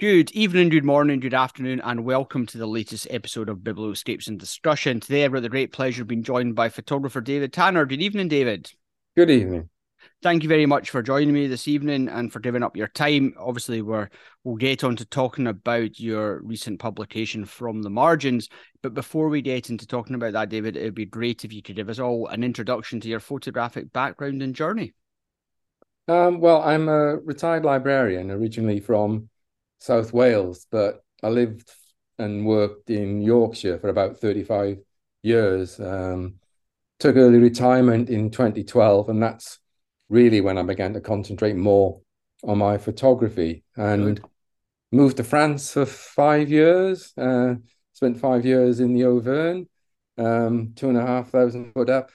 Good evening, good morning, good afternoon, and welcome to the latest episode of Biblioscapes and Discussion. Today, I've got the great pleasure of being joined by photographer David Tanner. Good evening, David. Good evening. Thank you very much for joining me this evening and for giving up your time. Obviously, we're we'll get on to talking about your recent publication from the margins. But before we get into talking about that, David, it'd be great if you could give us all an introduction to your photographic background and journey. Um, well, I'm a retired librarian, originally from South Wales, but I lived and worked in Yorkshire for about 35 years. Um, took early retirement in 2012, and that's really when I began to concentrate more on my photography and Good. moved to France for five years. Uh, spent five years in the Auvergne, um, two and a half thousand foot up.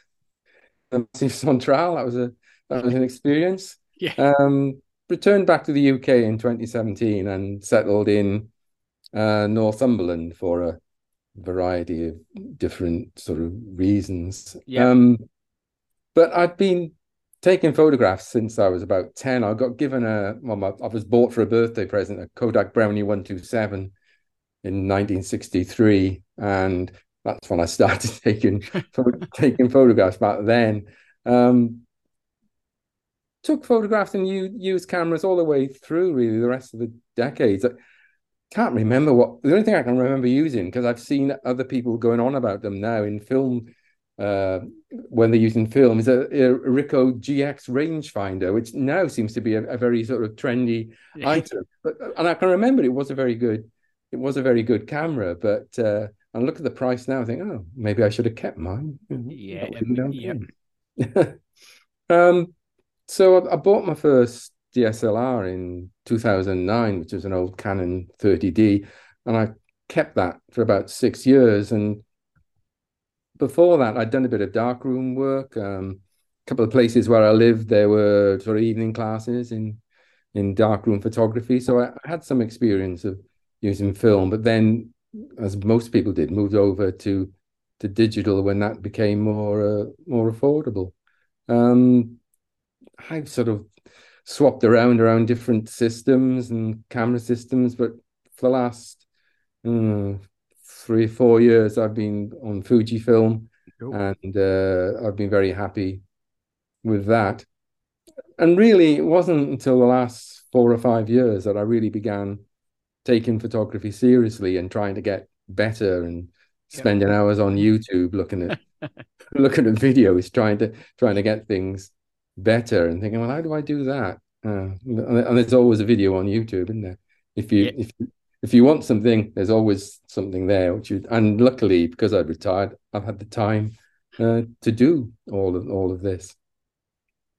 The Massif Central. That was a that was an experience. Yeah. Um, returned back to the UK in 2017 and settled in uh, Northumberland for a variety of different sort of reasons. Yeah. Um, but I'd been taking photographs since I was about 10. I got given a, well, my, I was bought for a birthday present, a Kodak Brownie 127 in 1963. And that's when I started taking, taking photographs back then. Um, took photographs and used cameras all the way through really the rest of the decades. I can't remember what the only thing I can remember using because I've seen other people going on about them now in film uh, when they're using film is a, a Ricoh GX rangefinder, which now seems to be a, a very sort of trendy item. But and I can remember it was a very good it was a very good camera, but uh, and look at the price now. I think, oh, maybe I should have kept mine. Yeah, yeah. um, so I, I, bought my first DSLR in 2009, which was an old Canon 30D, and I kept that for about six years. And before that, I'd done a bit of darkroom work. Um, a couple of places where I lived, there were sort of evening classes in in darkroom photography. So I, I had some experience of using film, but then, as most people did, moved over to to digital when that became more uh, more affordable. Um, I've sort of swapped around around different systems and camera systems, but for the last mm, three four years, I've been on Fujifilm, cool. and uh, I've been very happy with that. And really, it wasn't until the last four or five years that I really began taking photography seriously and trying to get better and spending yep. hours on YouTube looking at looking at videos, trying to trying to get things better and thinking, well, how do I do that? Uh, and there's always a video on YouTube, isn't there? If you yeah. if if you want something, there's always something there. Which you, and luckily, because I've retired, I've had the time uh, to do all of all of this.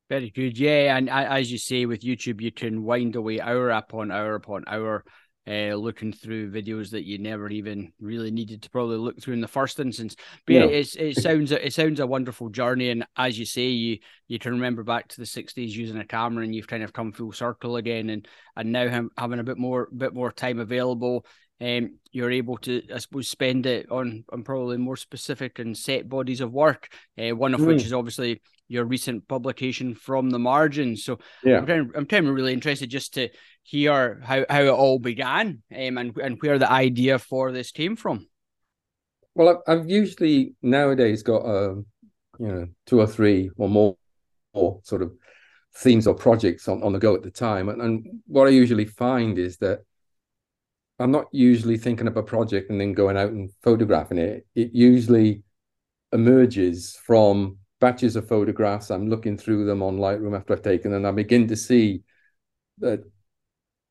Very good, yeah. And as you say, with YouTube, you can wind away hour upon hour upon hour uh, looking through videos that you never even really needed to probably look through in the first instance. But yeah, it, it sounds it sounds a wonderful journey, and as you say, you you can remember back to the '60s using a camera, and you've kind of come full circle again, and and now having a bit more bit more time available. Um, you're able to, I suppose, spend it on on probably more specific and set bodies of work. Uh, one of mm. which is obviously your recent publication from the margins. So yeah, I'm kind, of, I'm kind of really interested just to hear how, how it all began um, and and where the idea for this came from. Well, I've, usually nowadays got um, you know two or three or more, more sort of themes or projects on, on the go at the time, and, and what I usually find is that I'm not usually thinking of a project and then going out and photographing it. It usually emerges from batches of photographs. I'm looking through them on Lightroom after I've taken them, and I begin to see that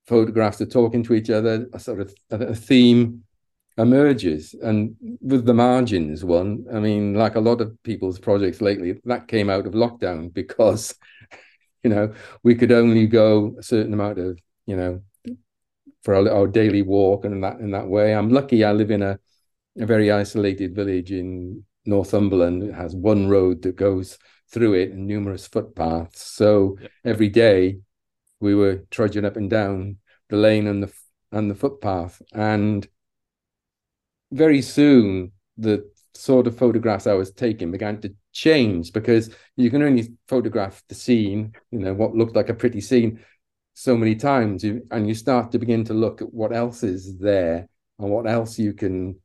photographs are talking to each other, a sort of a theme emerges. And with the margins one, I mean, like a lot of people's projects lately, that came out of lockdown because, you know, we could only go a certain amount of, you know, for our, our daily walk and in that in that way. I'm lucky I live in a, a very isolated village in Northumberland. It has one road that goes through it and numerous footpaths. So yep. every day we were trudging up and down the lane and the and the footpath, and very soon the sort of photographs I was taking began to change because you can only photograph the scene, you know, what looked like a pretty scene so many times, and you start to begin to look at what else is there and what else you can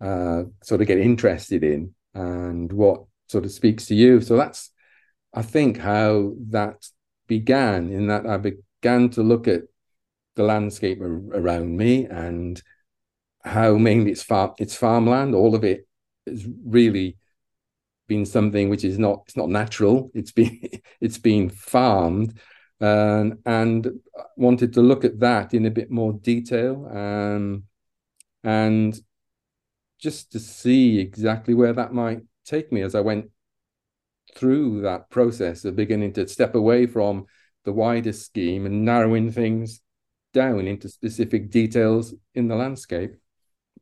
uh, sort of get interested in and what sort of speaks to you. So that's, I think, how that began. In that I began to look at the landscape around me and how mainly it's farm, it's farmland. All of it has really been something which is not it's not natural. It's been it's been farmed, um, and wanted to look at that in a bit more detail, um, and just to see exactly where that might take me as I went through that process of beginning to step away from the wider scheme and narrowing things down into specific details in the landscape.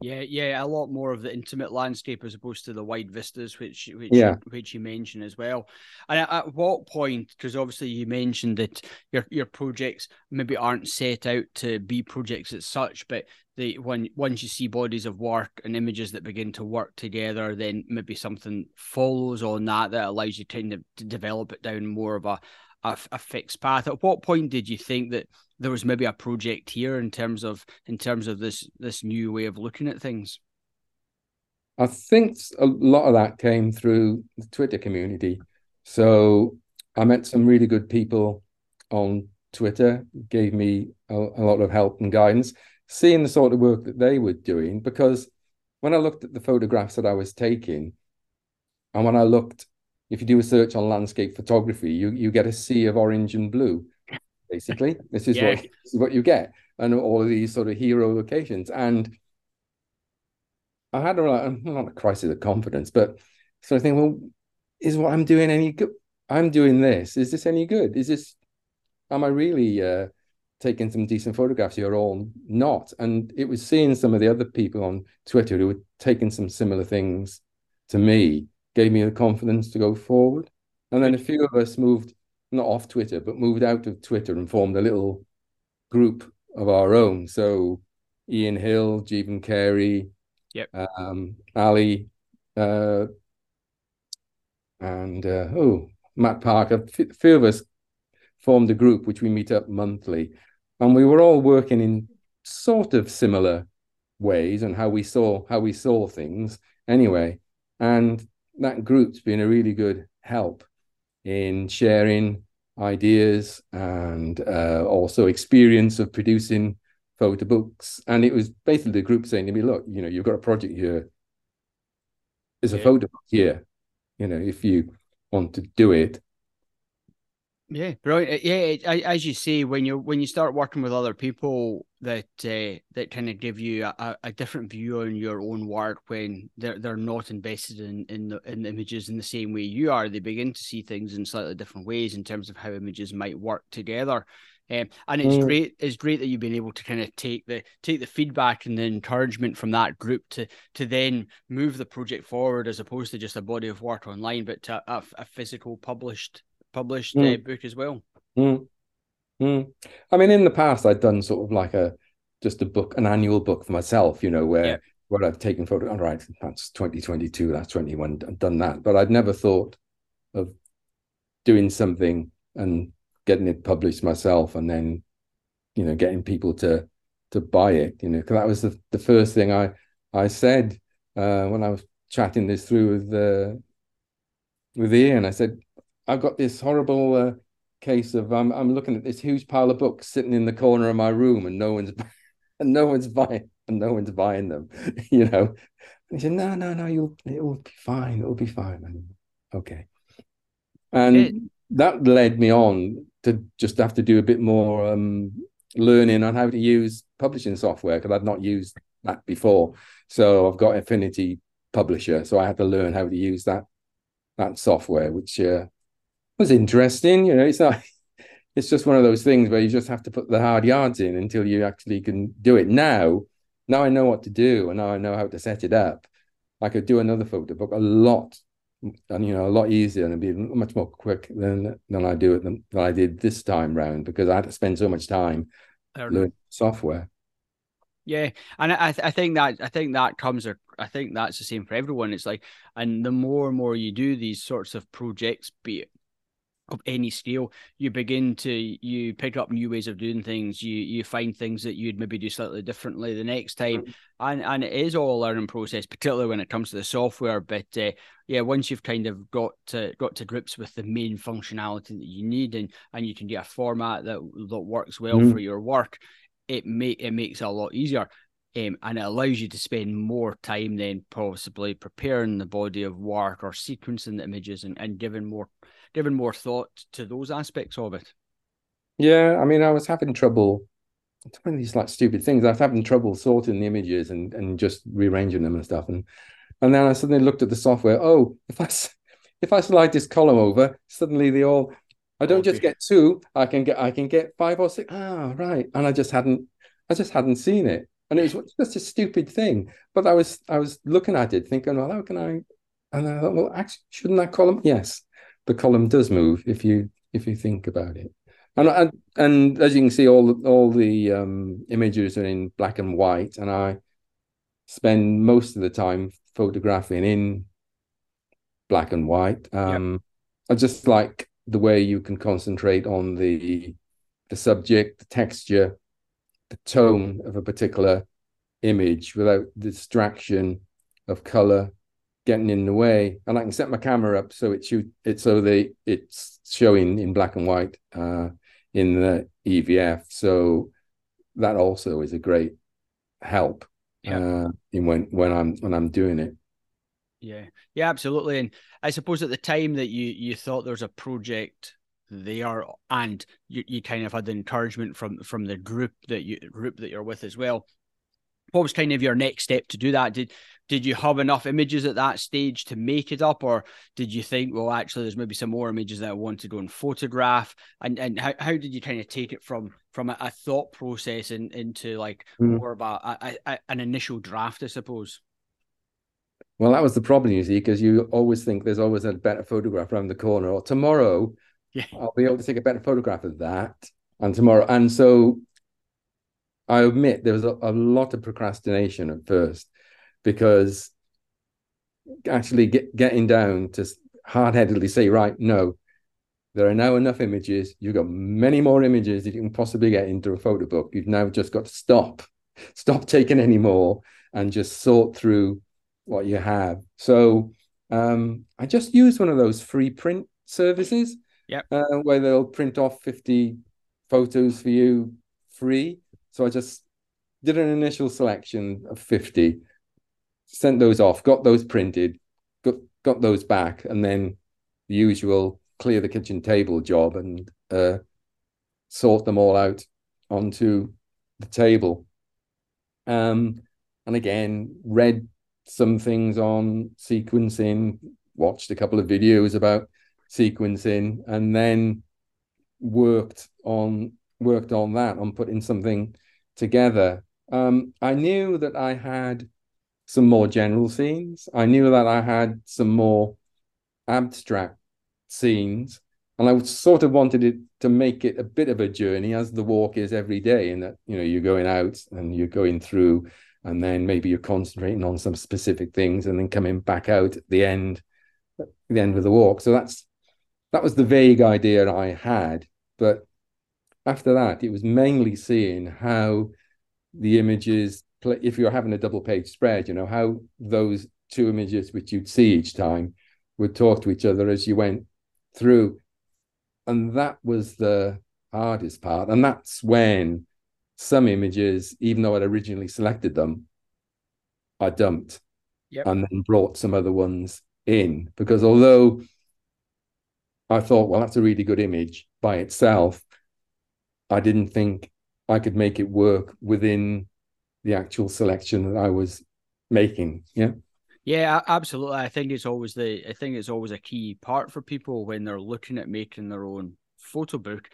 Yeah, yeah, a lot more of the intimate landscape as opposed to the wide vistas, which which yeah. which you mentioned as well. And at, at what point? Because obviously you mentioned that your your projects maybe aren't set out to be projects as such, but they when once you see bodies of work and images that begin to work together, then maybe something follows on that that allows you to, kind of, to develop it down more of a a, a, fixed path. At what point did you think that there was maybe a project here in terms of in terms of this this new way of looking at things? I think a lot of that came through the Twitter community. So I met some really good people on Twitter, gave me a, a lot of help and guidance, seeing the sort of work that they were doing. Because when I looked at the photographs that I was taking, and when I looked if you do a search on landscape photography, you you get a sea of orange and blue. Basically, this is yeah. what this is what you get, and all of these sort of hero locations. And I had a not a crisis of confidence, but so I think, well, is what I'm doing any good? I'm doing this. Is this any good? Is this? Am I really uh, taking some decent photographs here or all not? And it was seeing some of the other people on Twitter who were taking some similar things to me gave me the confidence to go forward. And then a few of us moved, not off Twitter, but moved out of Twitter and formed a little group of our own. So Ian Hill, Jeevan Carey, yep. um, Ali, uh, and uh, oh, Matt Parker. A few of us formed a group which we meet up monthly, and we were all working in sort of similar ways and how we saw how we saw things anyway. And that group's been a really good help in sharing ideas and uh, also experience of producing photo books. And it was basically the group saying to me, look, you know, you've got a project here. There's a yeah. photo book here. You know, if you want to do it, yeah, brilliant. Yeah, as you say, when you when you start working with other people that uh, that kind of give you a, a different view on your own work when they're they're not invested in in the in the images in the same way you are, they begin to see things in slightly different ways in terms of how images might work together. Um, and it's mm. great. It's great that you've been able to kind of take the take the feedback and the encouragement from that group to to then move the project forward, as opposed to just a body of work online, but to a, a physical published published mm. uh, book as well. Mm. Mm. I mean, in the past, I'd done sort of like a just a book, an annual book for myself, you know, where yeah. where I've taken photos. All right, that's 2022, that's 21, I've done that. But I'd never thought of doing something and getting it published myself and then, you know, getting people to to buy it, you know, because that was the, the first thing I I said uh, when I was chatting this through with uh, with Ian. I said, I've got this horrible uh, case of I'm I'm looking at this huge pile of books sitting in the corner of my room and no one's and no one's buying and no one's buying them, you know. And he said, No, no, no, you'll it'll be fine, it'll be fine. And, okay. And it, that led me on to just have to do a bit more um, learning on how to use publishing software because I'd not used that before. So I've got Affinity Publisher, so I had to learn how to use that that software, which uh, was interesting. You know, it's not. It's just one of those things where you just have to put the hard yards in until you actually can do it. Now, now I know what to do, and now I know how to set it up. I could do another photo book a lot, and you know, a lot easier and be much more quick than than I do it than, than I did this time round because I had to spend so much time learning software. Yeah, and I I think that I think that comes I think that's the same for everyone. It's like, and the more and more you do these sorts of projects, be it of any scale, you begin to you pick up new ways of doing things. You you find things that you'd maybe do slightly differently the next time, mm. and and it is all a learning process, particularly when it comes to the software. But uh, yeah, once you've kind of got to got to grips with the main functionality that you need, and and you can get a format that that works well mm. for your work, it make it makes it a lot easier. Um, and it allows you to spend more time then possibly preparing the body of work or sequencing the images and, and giving more given more thought to those aspects of it? Yeah, I mean, I was having trouble. doing these like stupid things. I was having trouble sorting the images and and just rearranging them and stuff. And and then I suddenly looked at the software. Oh, if I if I slide this column over, suddenly they all. I don't okay. just get two. I can get I can get five or six. Ah, right. And I just hadn't I just hadn't seen it. And it was just a stupid thing. But I was I was looking at it, thinking, well, how can I? And I thought, well, actually, shouldn't that column? Yes the column does move if you if you think about it. And and, and as you can see, all all the um, images are in black and white, and I spend most of the time photographing in black and white. Um, yep. I just like the way you can concentrate on the the subject, the texture, the tone of a particular image without the distraction of color getting in the way and i can set my camera up so it shoot it so they it's showing in black and white uh, in the evf so that also is a great help yeah. uh, in when when i'm when i'm doing it. Yeah. Yeah absolutely. And i suppose at the time that you you thought there was a project there and you, you kind of had the encouragement from from the group that you group that you're with as well what was kind of your next step to do that? Did did you have enough images at that stage to make it up, or did you think, well, actually, there's maybe some more images that I want to go and photograph? And and how, how did you kind of take it from from a, a thought process and in, into like mm. more of a, a, a, an initial draft, I suppose? Well, that was the problem, you see, because you always think there's always a better photograph around the corner, or tomorrow yeah. I'll be able to take a better photograph of that, and tomorrow, and so I admit there was a, a lot of procrastination at first because actually get, getting down to hard-headedly say, right, no, there are now enough images. You've got many more images that you can possibly get into a photo book. You've now just got to stop, stop taking any more and just sort through what you have. So um, I just used one of those free print services yep. Uh, where they'll print off 50 photos for you free. So I just did an initial selection of 50, sent those off, got those printed, got, got those back, and then the usual clear the kitchen table job and uh, sort them all out onto the table. Um, and again, read some things on sequencing, watched a couple of videos about sequencing, and then worked on worked on that on putting something together, um, I knew that I had some more general scenes. I knew that I had some more abstract scenes. And I sort of wanted it to make it a bit of a journey as the walk is every day, in that you know you're going out and you're going through, and then maybe you're concentrating on some specific things, and then coming back out at the end, at the end of the walk. So that's that was the vague idea I had, but after that, it was mainly seeing how the images, if you're having a double page spread, you know, how those two images which you'd see each time would talk to each other as you went through. And that was the hardest part. And that's when some images, even though I'd originally selected them, I dumped yep. and then brought some other ones in. Because although I thought, well, that's a really good image by itself, I didn't think I could make it work within the actual selection that I was making. Yeah. Yeah, absolutely. I think it's always the I think it's always a key part for people when they're looking at making their own photo book.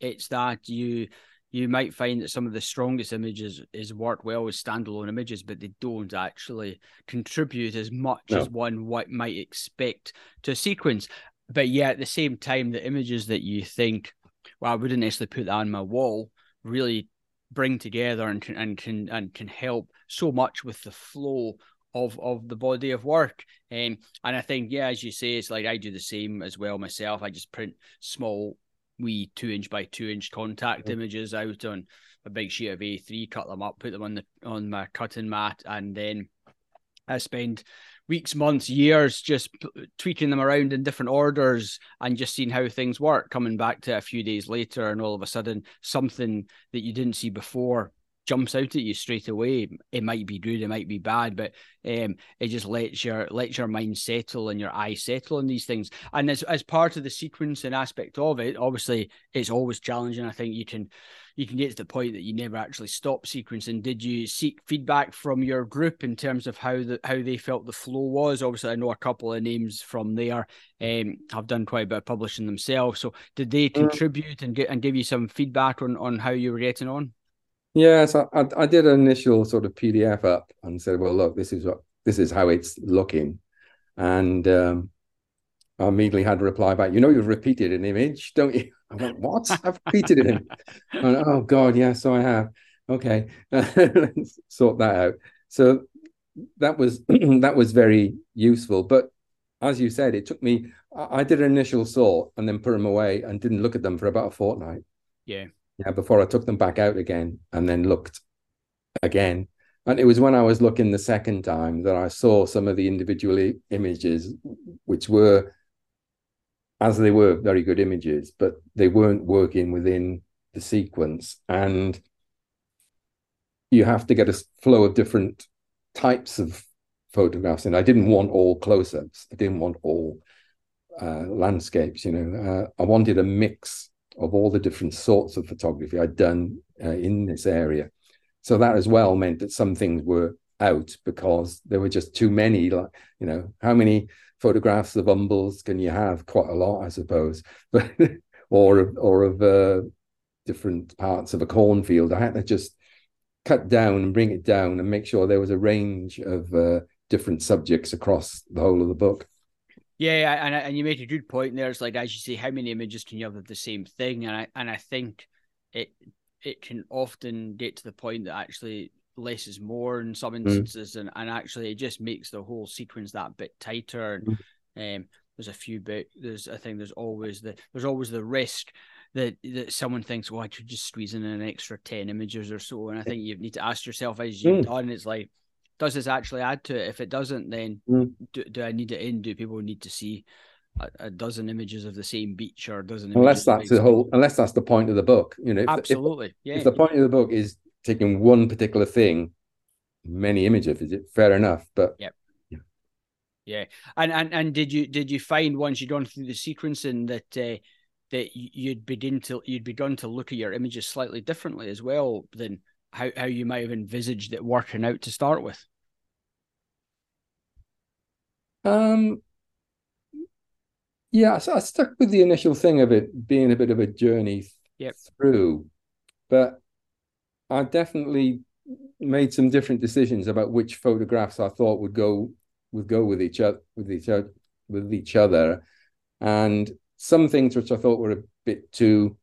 It's that you you might find that some of the strongest images is work well as standalone images, but they don't actually contribute as much no. as one might expect to a sequence. But yeah, at the same time, the images that you think well, I wouldn't necessarily put that on my wall, really bring together and can and can and can help so much with the flow of of the body of work. Um, and I think, yeah, as you say, it's like I do the same as well myself. I just print small, wee two inch by two inch contact mm-hmm. images out on a big sheet of A3, cut them up, put them on the on my cutting mat, and then I spend weeks, months, years just tweaking them around in different orders and just seeing how things work. Coming back to a few days later, and all of a sudden something that you didn't see before jumps out at you straight away. It might be good, it might be bad, but um, it just lets your lets your mind settle and your eyes settle on these things. And as as part of the sequencing aspect of it, obviously it's always challenging. I think you can you can get to the point that you never actually stop sequencing. Did you seek feedback from your group in terms of how the how they felt the flow was? Obviously, I know a couple of names from there um, have done quite a bit of publishing themselves. So did they mm. contribute and get and give you some feedback on on how you were getting on? Yeah, so I, I did an initial sort of PDF up and said, well, look, this is what this is how it's looking, and um, I immediately had a reply back. You know, you've repeated an image, don't you? I went, what? I've repeated it. Went, oh God, yeah, so I have. Okay, let's sort that out. So that was that was very useful. But as you said, it took me. I did an initial sort and then put them away and didn't look at them for about a fortnight. Yeah yeah, before I took them back out again and then looked again. And it was when I was looking the second time that I saw some of the individual images, which were, as they were, very good images, but they weren't working within the sequence. And you have to get a flow of different types of photographs. And I didn't want all close ups, I didn't want all uh, landscapes, you know, uh, I wanted a mix of all the different sorts of photography I'd done uh, in this area. So that as well meant that some things were out because there were just too many. Like, you know, how many photographs of umbels can you have? Quite a lot, I suppose. But or or of uh, different parts of a cornfield. I had to just cut down and bring it down and make sure there was a range of uh, different subjects across the whole of the book. Yeah, and and you make a good point there. It's like as you say, how many images can you have of the same thing? And I and I think it it can often get to the point that actually less is more in some mm. instances, mm. and, and actually it just makes the whole sequence that bit tighter. And mm. um, there's a few bit. There's I think there's always the there's always the risk that that someone thinks, well, I could just squeeze in an extra ten images or so. And I think you need to ask yourself as you've mm. done, it's like does this actually add to it? If it doesn't, then mm. do, do I need it in? Do people need to see a, a dozen images of the same beach or a dozen? Unless that's the whole, unless that's the point of the book, you know. If, Absolutely, if, yeah. If the point of the book is taking one particular thing, many images, is it fair enough? But yep. yeah, yeah. And and and did you did you find once you'd gone through the sequencing that uh, that you'd begin to you'd begun to look at your images slightly differently as well than how, how you might have envisaged it working out to start with? Um, yeah, so I stuck with the initial thing of it being a bit of a journey yep. through, but I definitely made some different decisions about which photographs I thought would go would go with each other with each other with each other, and some things which I thought were a bit too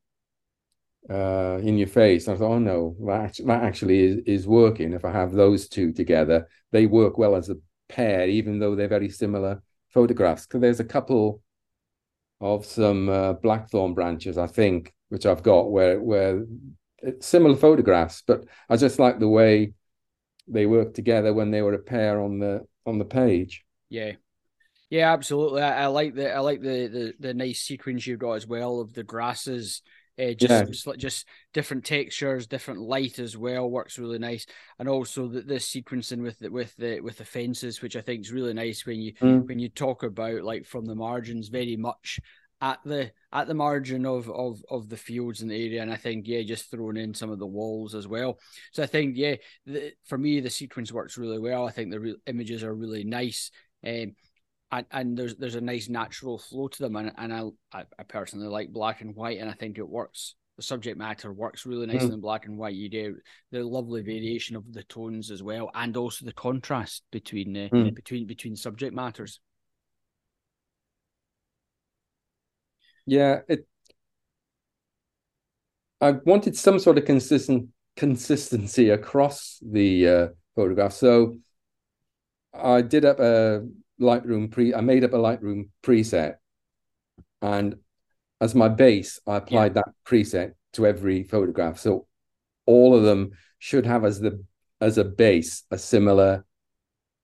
uh, in your face. I thought, oh no, that, that actually is, is working. If I have those two together, they work well as a pair, even though they're very similar photographs. Because there's a couple of some uh, blackthorn branches, I think, which I've got where where similar photographs, but I just like the way they work together when they were a pair on the on the page. Yeah. Yeah, absolutely. I, I like the I like the, the the nice sequence you've got as well of the grasses uh, just yeah. just different textures, different light as well works really nice, and also the, the sequencing with the with the with the fences, which I think is really nice when you mm. when you talk about like from the margins, very much at the at the margin of of of the fields in the area, and I think yeah, just throwing in some of the walls as well. So I think yeah, the, for me the sequence works really well. I think the re- images are really nice. Um, and, and there's there's a nice natural flow to them, and and I I personally like black and white, and I think it works. The subject matter works really nicely mm. in black and white. You do the lovely variation of the tones as well, and also the contrast between uh, mm. between between subject matters. Yeah, it. I wanted some sort of consistent consistency across the uh, photograph, so I did up a Lightroom pre. I made up a Lightroom preset, and as my base, I applied yeah. that preset to every photograph. So all of them should have as the as a base a similar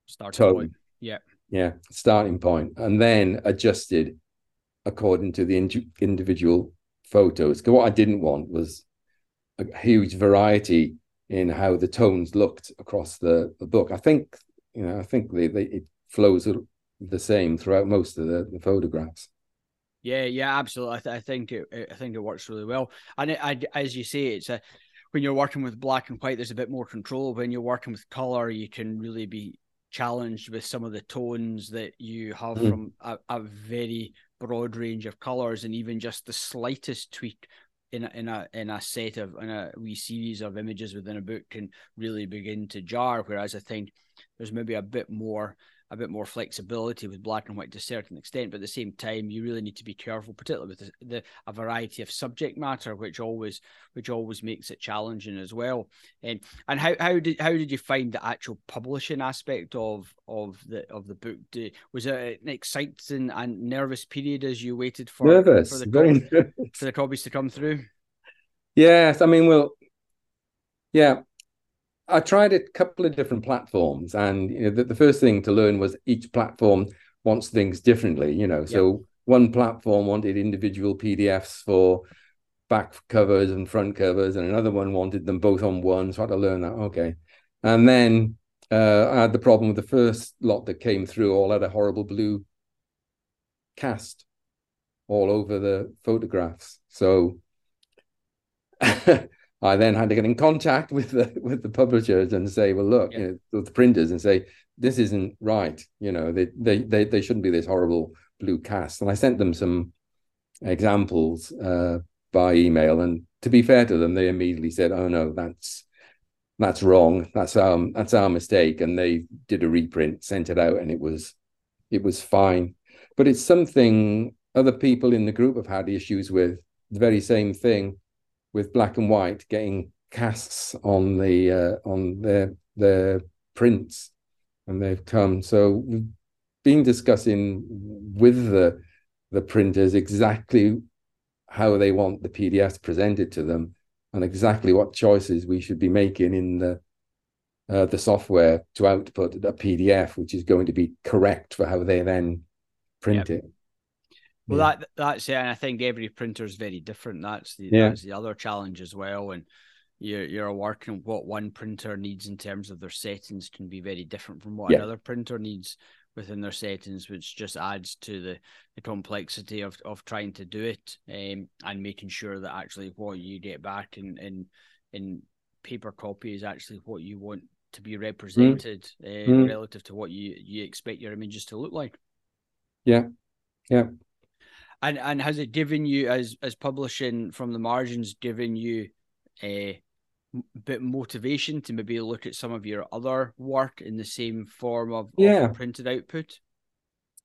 starting tone. point. Yeah, yeah, starting point, and then adjusted according to the in- individual photos. Because what I didn't want was a huge variety in how the tones looked across the, the book. I think you know, I think they, they it flows the same throughout most of the, the photographs. Yeah, yeah, absolutely. I, th- I think it, I think it works really well. And it, I, as you say, it's a when you're working with black and white, there's a bit more control. When you're working with color, you can really be challenged with some of the tones that you have mm. from a, a, very broad range of colors, and even just the slightest tweak in a, in a in a set of in a wee series of images within a book can really begin to jar. Whereas I think there's maybe a bit more a bit more flexibility with black and white to a certain extent, but at the same time, you really need to be careful, particularly with the, the, a variety of subject matter, which always which always makes it challenging as well. And and how, how did how did you find the actual publishing aspect of of the of the book? Did, was it an exciting and nervous period as you waited for nervous, for the very nervous. for the copies to come through? Yes, I mean, well, yeah, I tried a couple of different platforms, and you know, the, the, first thing to learn was each platform wants things differently. You know, so yep. one platform wanted individual PDFs for back covers and front covers, and another one wanted them both on one. So I had to learn that. Okay, and then uh, I had the problem with the first lot that came through. All had a horrible blue cast all over the photographs. So I then had to get in contact with the with the publishers and say, well, look, yeah. you know, the printers and say this isn't right. You know, they, they they they shouldn't be this horrible blue cast. And I sent them some examples uh, by email, and to be fair to them, they immediately said, oh no, that's that's wrong. That's um that's our mistake. And they did a reprint, sent it out, and it was it was fine. But it's something other people in the group have had issues with. The very same thing with black and white getting casts on the uh, on their their prints, and they've come. So we've been discussing with the the printers exactly how they want the PDFs presented to them, and exactly what choices we should be making in the uh, the software to output a PDF, which is going to be correct for how they then print yep. it. Well, yeah. that that's it, and I think every printer is very different. That's the yeah. that's the other challenge as well. And you're you're working what one printer needs in terms of their settings can be very different from what yeah. another printer needs within their settings, which just adds to the, the complexity of, of trying to do it um, and making sure that actually what you get back in in in paper copy is actually what you want to be represented mm. Uh, mm. relative to what you you expect your images to look like. Yeah, yeah. And and has it given you as as publishing from the margins given you a bit motivation to maybe look at some of your other work in the same form of, yeah. Of printed output?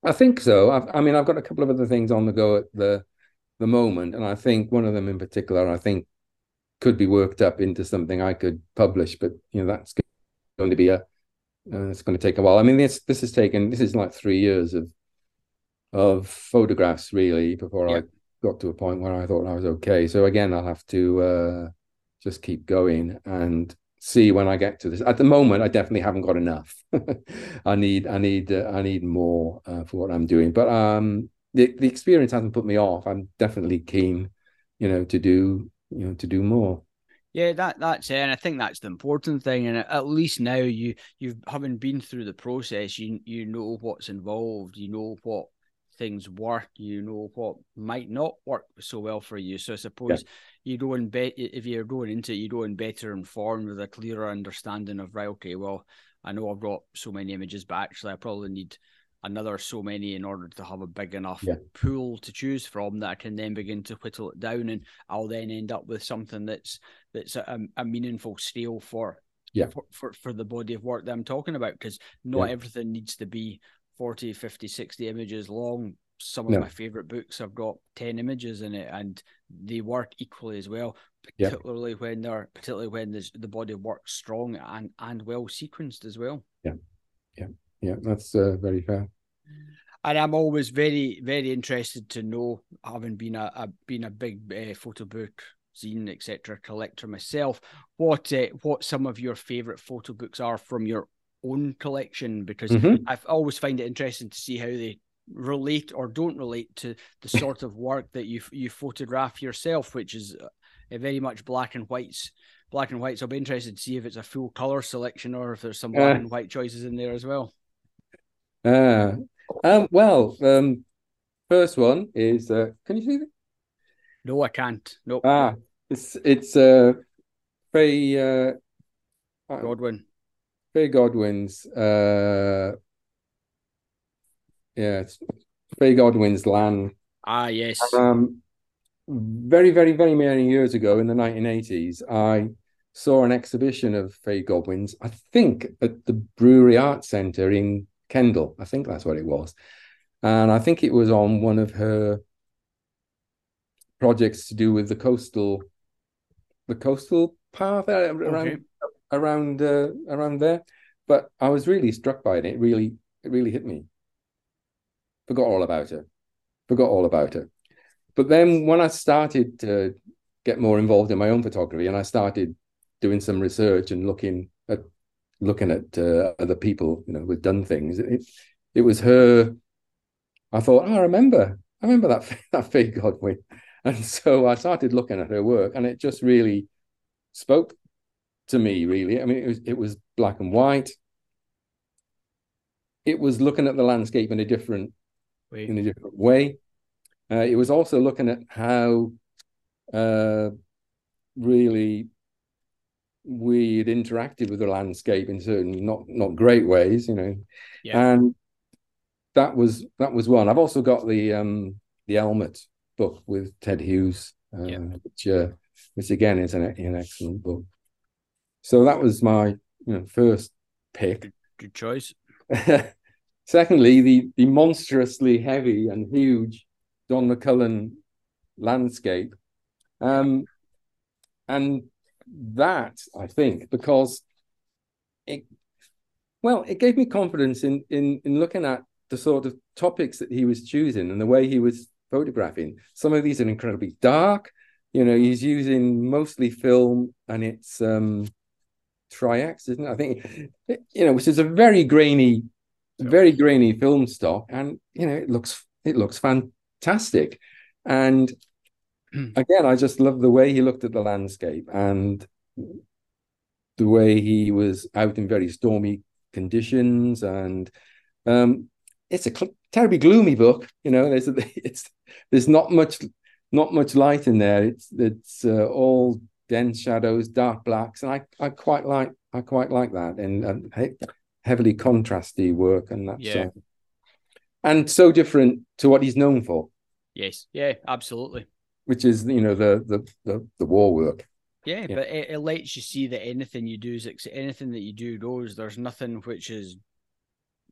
I think so. I've, I mean, I've got a couple of other things on the go at the the moment, and I think one of them in particular, I think, could be worked up into something I could publish. But you know, that's going to be a uh, it's going to take a while. I mean, this this has taken this is like three years of of photographs really before I got to a point where I thought I was okay. So again, I'll have to uh, just keep going and see when I get to this. At the moment, I definitely haven't got enough. I need, I need, uh, I need more uh, for what I'm doing. But um, the the experience hasn't put me off. I'm definitely keen, you know, to do, you know, to do more. Yeah, that that's it, and I think that's the important thing. And at least now you you've having been through the process, you you know what's involved, you know what things work, you know what might not work so well for you. So I suppose yeah. you go in bet if you're going into it, you go in better informed with a clearer understanding of right. Okay, well, I know I've got so many images, but actually I probably need another so many in order to have a big enough yeah. pool to choose from that I can then begin to whittle it down, and I'll then end up with something that's that's a, um, a meaningful scale for yeah for, for, for the body of work that I'm talking about because not yeah. everything needs to be 40, 50, 60 images long. Some of no. my favorite books have got 10 images in it and they work equally as well, particularly yeah. when they're particularly when the, the body works strong and, and well sequenced as well. Yeah. Yeah. yeah, that's uh, very fair. And I'm always very, very interested to know, having been a, a been a big uh, photo book, zine, etc. collector myself, what uh, what some of your favorite photo books are from your own collection, because mm-hmm. I always find it interesting to see how they relate or don't relate to the sort of work that you you photograph yourself, which is uh, very much black and whites. Black and whites. I'll be interested to see if it's a full color selection or if there's some black uh, and white choices in there as well. Uh, um, well, um, first one is uh, can you see it? No, I can't. No. Nope. Ah, it's it's uh, very uh, Godwin. Fay Godwin's uh, yeah, it's Fay Godwin's land. Ah, yes. Um, very, very, very many years ago in the 1980s, I saw an exhibition of Fay Godwin's, I think at the Brewery Arts Centre in Kendal. I think that's what it was. And I think it was on one of her projects to do with the coastal the coastal path uh, around okay. Around uh, around there. But I was really struck by it. It really it really hit me. Forgot all about it. Forgot all about it. But then when I started to get more involved in my own photography and I started doing some research and looking at looking at uh, other people, you know, who'd done things, it it was her. I thought, oh, I remember, I remember that that Fay Godwin, and so I started looking at her work, and it just really spoke to me. Really, I mean, it was it was black and white. It was looking at the landscape in a different Wait. in a different way. Uh, it was also looking at how uh, really we had interacted with the landscape in certain not not great ways, you know. Yeah. And that was that was one. I've also got the um the Elmet book with Ted Hughes, uh, yeah. which uh, which again is an, an excellent book. So that was my you know first pick. Good, good choice. Secondly, the the monstrously heavy and huge Don McCullin landscape. Um, and that I think because it well, it gave me confidence in in in looking at the sort of topics that he was choosing and the way he was photographing. Some of these are incredibly dark. You know, he's using mostly film and it's um Tri-X, isn't it? I think you know, which is a very grainy, very grainy film stock, and you know, it looks it looks fantastic. And again, I just love the way he looked at the landscape and the way he was out in very stormy conditions. And um, it's a cl- terribly gloomy book. You know, there's a, it's there's not much not much light in there. It's it's uh, all dense shadows, dark blacks, and I I quite like I quite like that and, and um, heavily contrasty work and that. Yeah. and so different to what he's known for. Yes. Yeah. Absolutely which is you know the the the, the war work. Yeah, yeah, but it, it lets you see that anything you do is anything that you do goes. There's nothing which is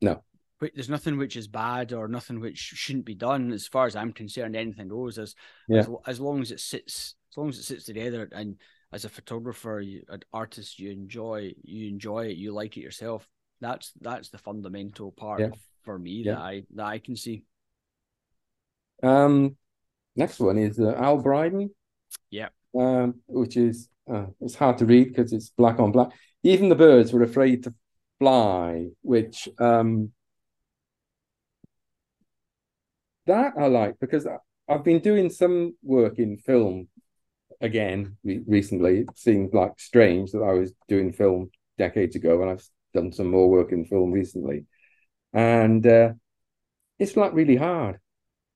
no. There's nothing which is bad or nothing which shouldn't be done. As far as I'm concerned, anything goes. As yeah. as, as long as it sits, as long as it sits together, and as a photographer, you, an artist, you enjoy, you enjoy it, you like it yourself. That's that's the fundamental part yeah. for me yeah. that I that I can see. Um, Next one is uh, Al Brydon. Yeah. Um, which is uh, it's hard to read because it's black on black. Even the birds were afraid to fly, which um, that I like because I've been doing some work in film again recently. It seems like strange that I was doing film decades ago, and I've done some more work in film recently, and uh, it's like really hard.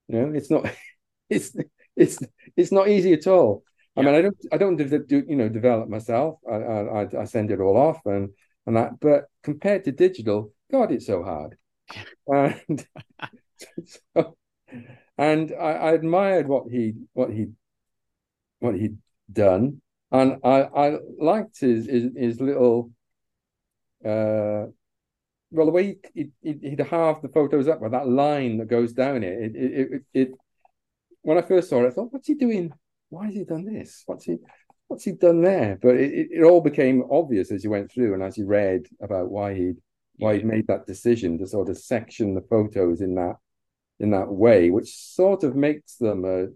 You know, it's not it's it's it's not easy at all. I mean, I don't I don't do, you know develop myself. I, I I send it all off and and that. But compared to digital, God, it's so hard. And so, and I, I admired what he what he what he'd done, and I I liked his his, his little. Uh, well, the way he, he, he'd halve the photos up with that line that goes down it, it, it, it, it when I first saw it, I thought, what's he doing? Why has he done this? What's he what's he done there? But it, it, all became obvious as you went through and as you read about why he why he'd made that decision to sort of section the photos in that in that way, which sort of makes them a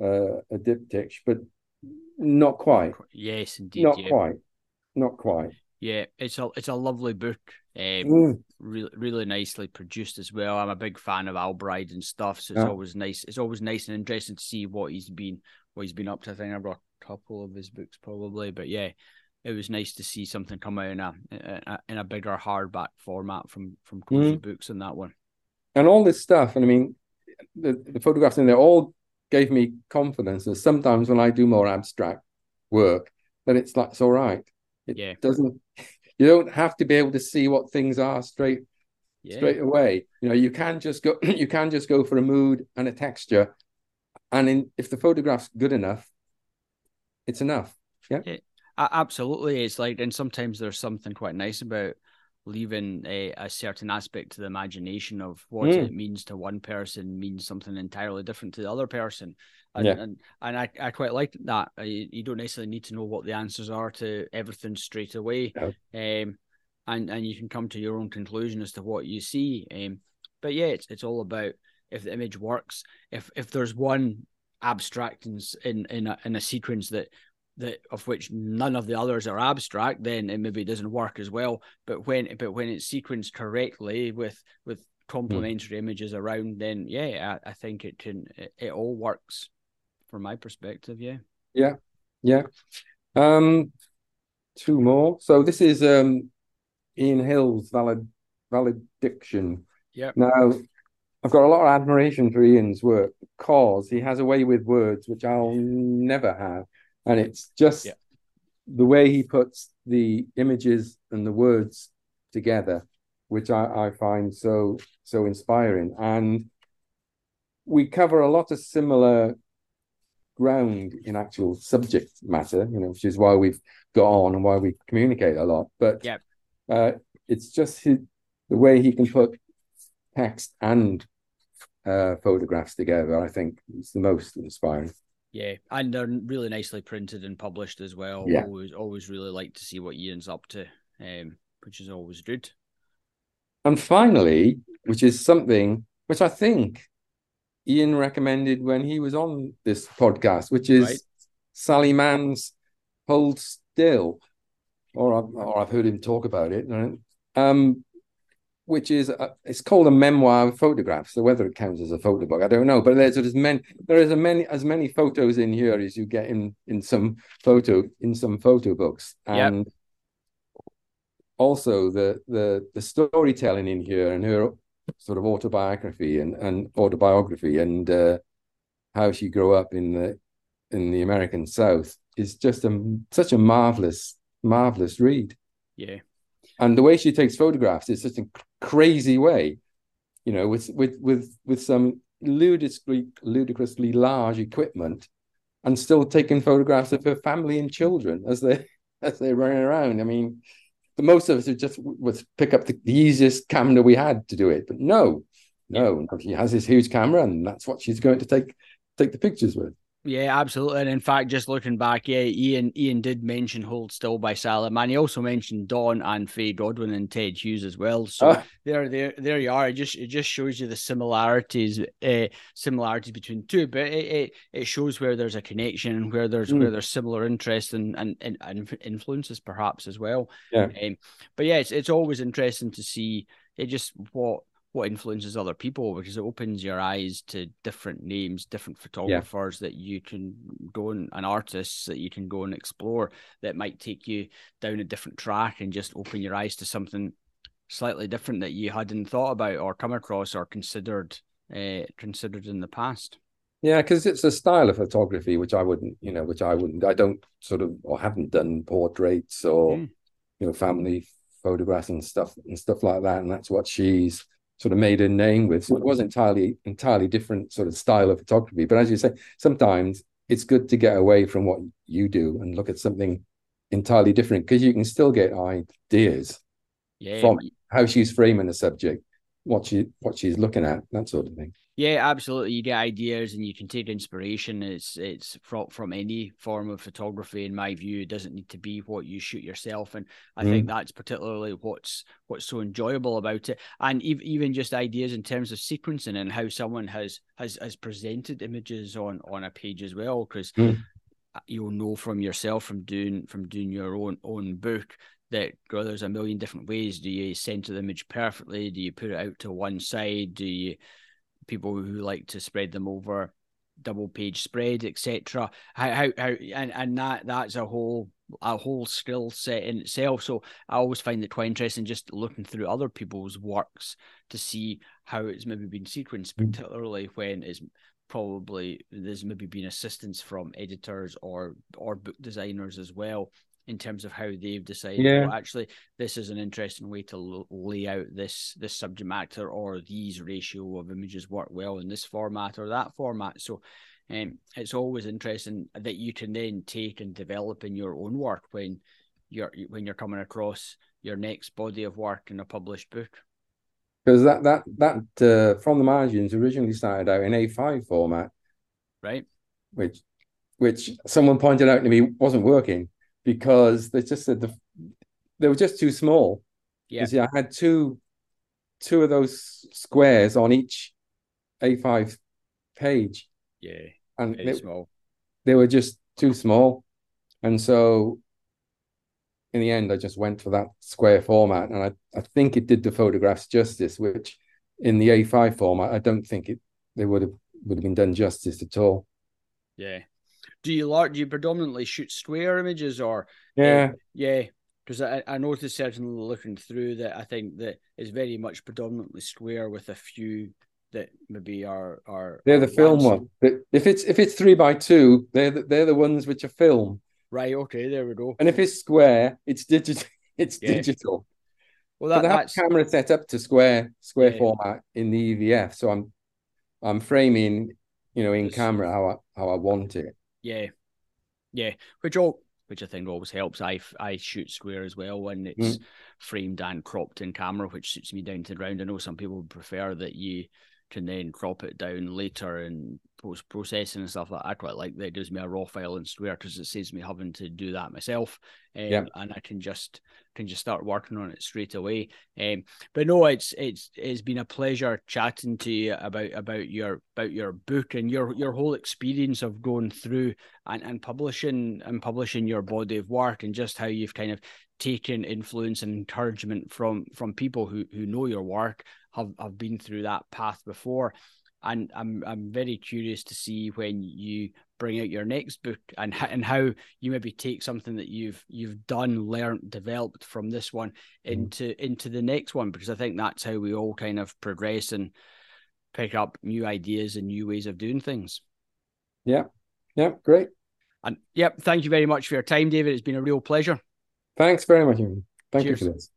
a, a diptych, but not quite. Yes, indeed. Not yeah. quite. Not quite. Yeah, it's a it's a lovely book. Um, Mm. really really nicely produced as well. I'm a big fan of Al Brydon and stuff, so it's Yeah. always nice. It's always nice and interesting to see what he's been what he's been up to. I think I've got a couple of his books probably, but yeah, it was nice to see something come out in a in a, in a bigger hardback format from from Cozy Mm. Books on that one. And all this stuff, and I mean, the, the photographs in there all gave me confidence. And sometimes when I do more abstract work, then it's like it's all right. It Yeah. doesn't. You don't have to be able to see what things are straight Yeah, straight away. You know, you can just go. You can just go for a mood and a texture, and in, if the photograph's good enough, it's enough. Yeah. Absolutely. It's like, and sometimes there's something quite nice about leaving a, a certain aspect to the imagination of what Mm. it means to one person means something entirely different to the other person. And Yeah. and, and I, I quite like that. Uh, You, you don't necessarily need to know what the answers are to everything straight away. No. Um, and, and you can come to your own conclusion as to what you see. Um, but yeah, it's it's all about if the image works. If if there's one abstract in in in a, in a sequence that that of which none of the others are abstract, then it maybe doesn't work as well. But when but when it's sequenced correctly with with complementary images around, then yeah, I, I think it can it, it all works from my perspective. Yeah. Yeah. Yeah. Um, two more. So this is um Ian Hill's valid valediction. Yeah. Now, I've got a lot of admiration for Ian's work because he has a way with words which I'll never have, and it's just Yeah. the way he puts the images and the words together, which I, I find so so inspiring. And we cover a lot of similar ground in actual subject matter, you know, which is why we've got on and why we communicate a lot. But Yep. uh, it's just his, the way he can put text and uh, photographs together. I think is the most inspiring. Yeah, and they're really nicely printed and published as well. Yeah. Always, always really like to see what Ian's up to, um, which is always good. And finally, which is something which I think Ian recommended when he was on this podcast, which is Right. Sally Mann's Hold Still, or I've, or I've heard him talk about it. Um, which is a, it's called a memoir of photographs. So whether it counts as a photo book, I don't know. But there's as many there is a many as many photos in here as you get in in some photo in some photo books, Yep. and also the the the storytelling in here and her sort of autobiography and and autobiography and uh, how she grew up in the in the American South is just a such a marvelous marvelous read Yeah, and the way she takes photographs is such a crazy way you know with with with with some ludicrously ludicrously large equipment and still taking photographs of her family and children as they as they're running around. I mean the most of us would just would pick up the, the easiest camera we had to do it but no no she has this huge camera and that's what she's going to take take the pictures with yeah, absolutely. And in fact, just looking back, yeah, Ian Ian did mention "Hold Still" by Sally Mann. He also mentioned Dawn and Fay Godwin and Ted Hughes as well. So Ah. there, there, there you are. It just it just shows you the similarities, uh, similarities between two. But it, it it shows where there's a connection and where there's Mm. where there's similar interests and and, and, and influences perhaps as well. Yeah. Um, but yeah, it's it's always interesting to see it just what what influences other people because it opens your eyes to different names, different photographers that you can go and, and artists that you can go and explore that might take you down a different track and just open your eyes to something slightly different that you hadn't thought about or come across or considered uh, considered in the past. Yeah, because it's a style of photography which I wouldn't, you know, which I wouldn't, I don't sort of or haven't done portraits or Mm. you know family photographs and stuff and stuff like that, and that's what she's sort of made her name with. So it was entirely entirely different sort of style of photography. But as you say, sometimes it's good to get away from what you do and look at something entirely different because you can still get ideas Yeah, from how she's framing the subject, what she what she's looking at, that sort of thing. Yeah, absolutely. You get ideas and you can take inspiration. It's it's from from any form of photography. In my view, it doesn't need to be what you shoot yourself, and I mm. think that's particularly what's what's so enjoyable about it. And even just ideas in terms of sequencing and how someone has has has presented images on on a page as well, because mm. you'll know from yourself from doing from doing your own own book that well, there's a million different ways. Do you center the image perfectly? Do you put it out to one side? Do you people who like to spread them over double page spread, etc. How, how how and and that that's a whole a whole skill set in itself. So I always find it quite interesting just looking through other people's works to see how it's maybe been sequenced, mm. particularly when it's probably there's maybe been assistance from editors or or book designers as well in terms of how they've decided. Yeah. Well, actually, this is an interesting way to l- lay out this this subject matter, or these ratio of images work well in this format or that format. So, um, it's always interesting that you can then take and develop in your own work when you're when you're coming across your next body of work in a published book. Because that that that uh, from the margins originally started out in A5 format, right? Which which someone pointed out to me wasn't working because they just said the they were just too small. Yeah. See, I had two two of those squares on each A5 page. Yeah. And they, small. They were just too small. And so in the end I just went for that square format and I, I think it did the photographs justice, which in the A5 format I don't think it they would have would have been done justice at all. Yeah do you like do you predominantly shoot square images or yeah uh, yeah because I, I noticed certainly looking through that I think that is very much predominantly square with a few that maybe are are they're the film one. If it's if it's three by two, they're the, they're the ones which are film. Right. Okay. There we go. And if it's square, it's digital. It's yeah. digital. Well, that, that's camera set up to square square yeah. format in the EVF, so I'm I'm framing, you know, in camera how I how I want it. Yeah, yeah. Which all which I think always helps. I I shoot square as well when it's mm. framed and cropped in camera, which suits me down to the ground. I know some people prefer that you can then crop it down later and post processing and stuff like that. I quite like that. It gives me a raw file in Square because it saves me having to do that myself. Um, yeah. and I can just can just start working on it straight away. Um, but no, it's it's it's been a pleasure chatting to you about about your about your book and your your whole experience of going through and, and publishing and publishing your body of work and just how you've kind of taken influence and encouragement from from people who who know your work have have been through that path before and I'm I'm very curious to see when you bring out your next book and and how you maybe take something that you've you've done, learned, developed from this one mm-hmm. into into the next one because I think that's how we all kind of progress and pick up new ideas and new ways of doing things. Yeah, yeah, great. And yep, thank you very much for your time, David. It's been a real pleasure. Thanks very much. Thank Cheers. you for this.